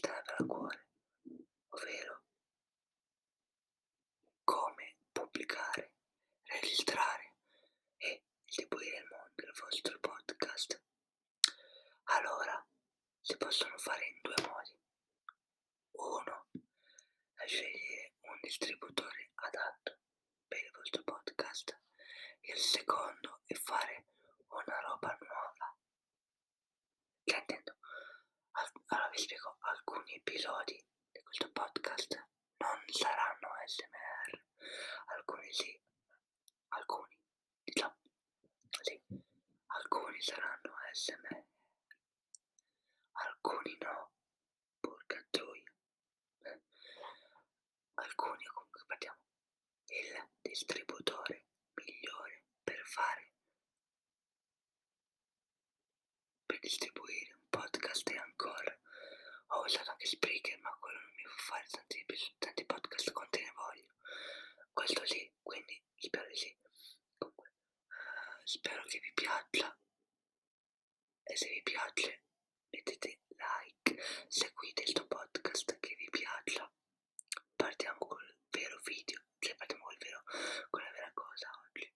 che mi sta davvero a cuore, ovvero come pubblicare, registrare e distribuire il mondo del vostro podcast. Allora, si possono fare in due modi. Uno scegliere un distributore adatto per il vostro podcast. Il secondo è fare una roba nuova. Che intendo? Allora vi spiego alcuni episodi di questo podcast. Non saranno SMR, alcuni sì, alcuni diciamo sì, alcuni saranno SMR, alcuni no, porca troia, alcuni comunque partiamo. Il distributore migliore per fare per distribuire un podcast e ancora ho usato anche Spreaker ma quello non mi fa fare tanti, tanti podcast quanti ne voglio. Questo sì quindi spero di sì. Comunque uh, spero che vi piaccia. E se vi piace mettete like seguite il tuo podcast che vi piaccia partiamo col vero video cioè partiamo col vero con la vera cosa oggi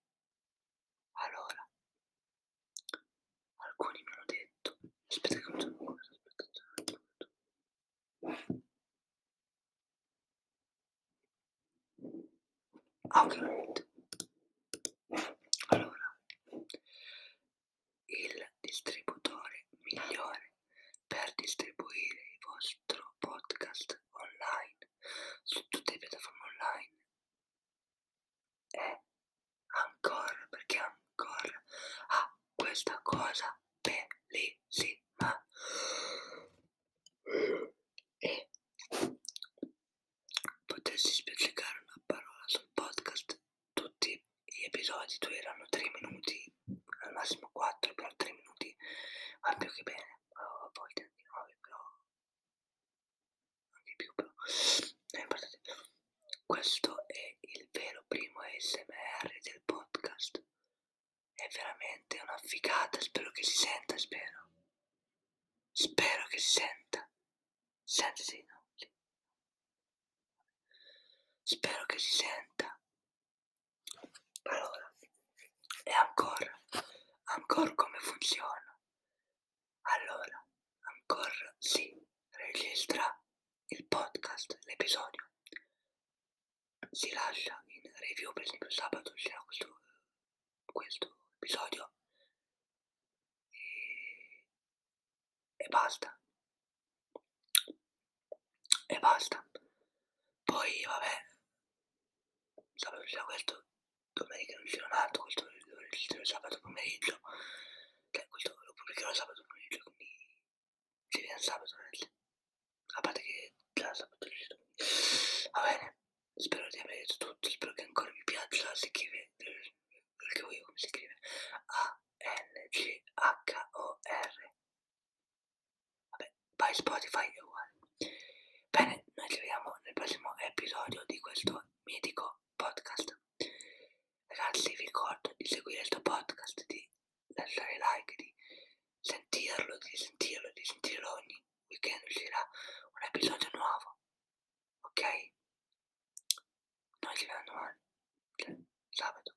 allora alcuni mi hanno detto aspetta che non so cosa aspetta ah ok allora il distributore migliore per distribuire il vostro podcast online su tutte le piattaforme online è ancora perché ancora ha questa cosa bellissima. E potessi spiegare una parola sul podcast? Tutti gli episodi dureranno 3 minuti al massimo 4 però 3 minuti va più che bene. A volte anche 9 però anche più però. Non è importante. Questo è il vero primo ASMR del podcast è veramente una figata spero che si senta spero spero che si senta. Senti sì no sì. spero che si senta. Allora e ancora ancora come funziona? Allora ancora si registra il podcast l'episodio. Si lascia in review per esempio sabato c'era questo, questo episodio e, e basta e basta. Poi vabbè sabato c'era questo domenica non c'era un altro questo registrerò sabato pomeriggio che questo lo pubblicherò sabato pomeriggio quindi ci viene sabato ragazzi a parte che già sabato registro va bene spero di aver detto tutto spero che ancora vi piaccia si scrive perché voi come si scrive A N G H O R vabbè by Spotify è uguale bene noi ci vediamo nel prossimo episodio di questo mitico podcast ragazzi vi ricordo di seguire questo podcast di lasciare like di sentirlo di sentirlo di sentirlo ogni weekend uscirà un episodio nuovo ok noi ci vediamo domani cioè, sabato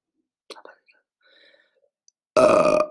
sabato, sabato. Uh.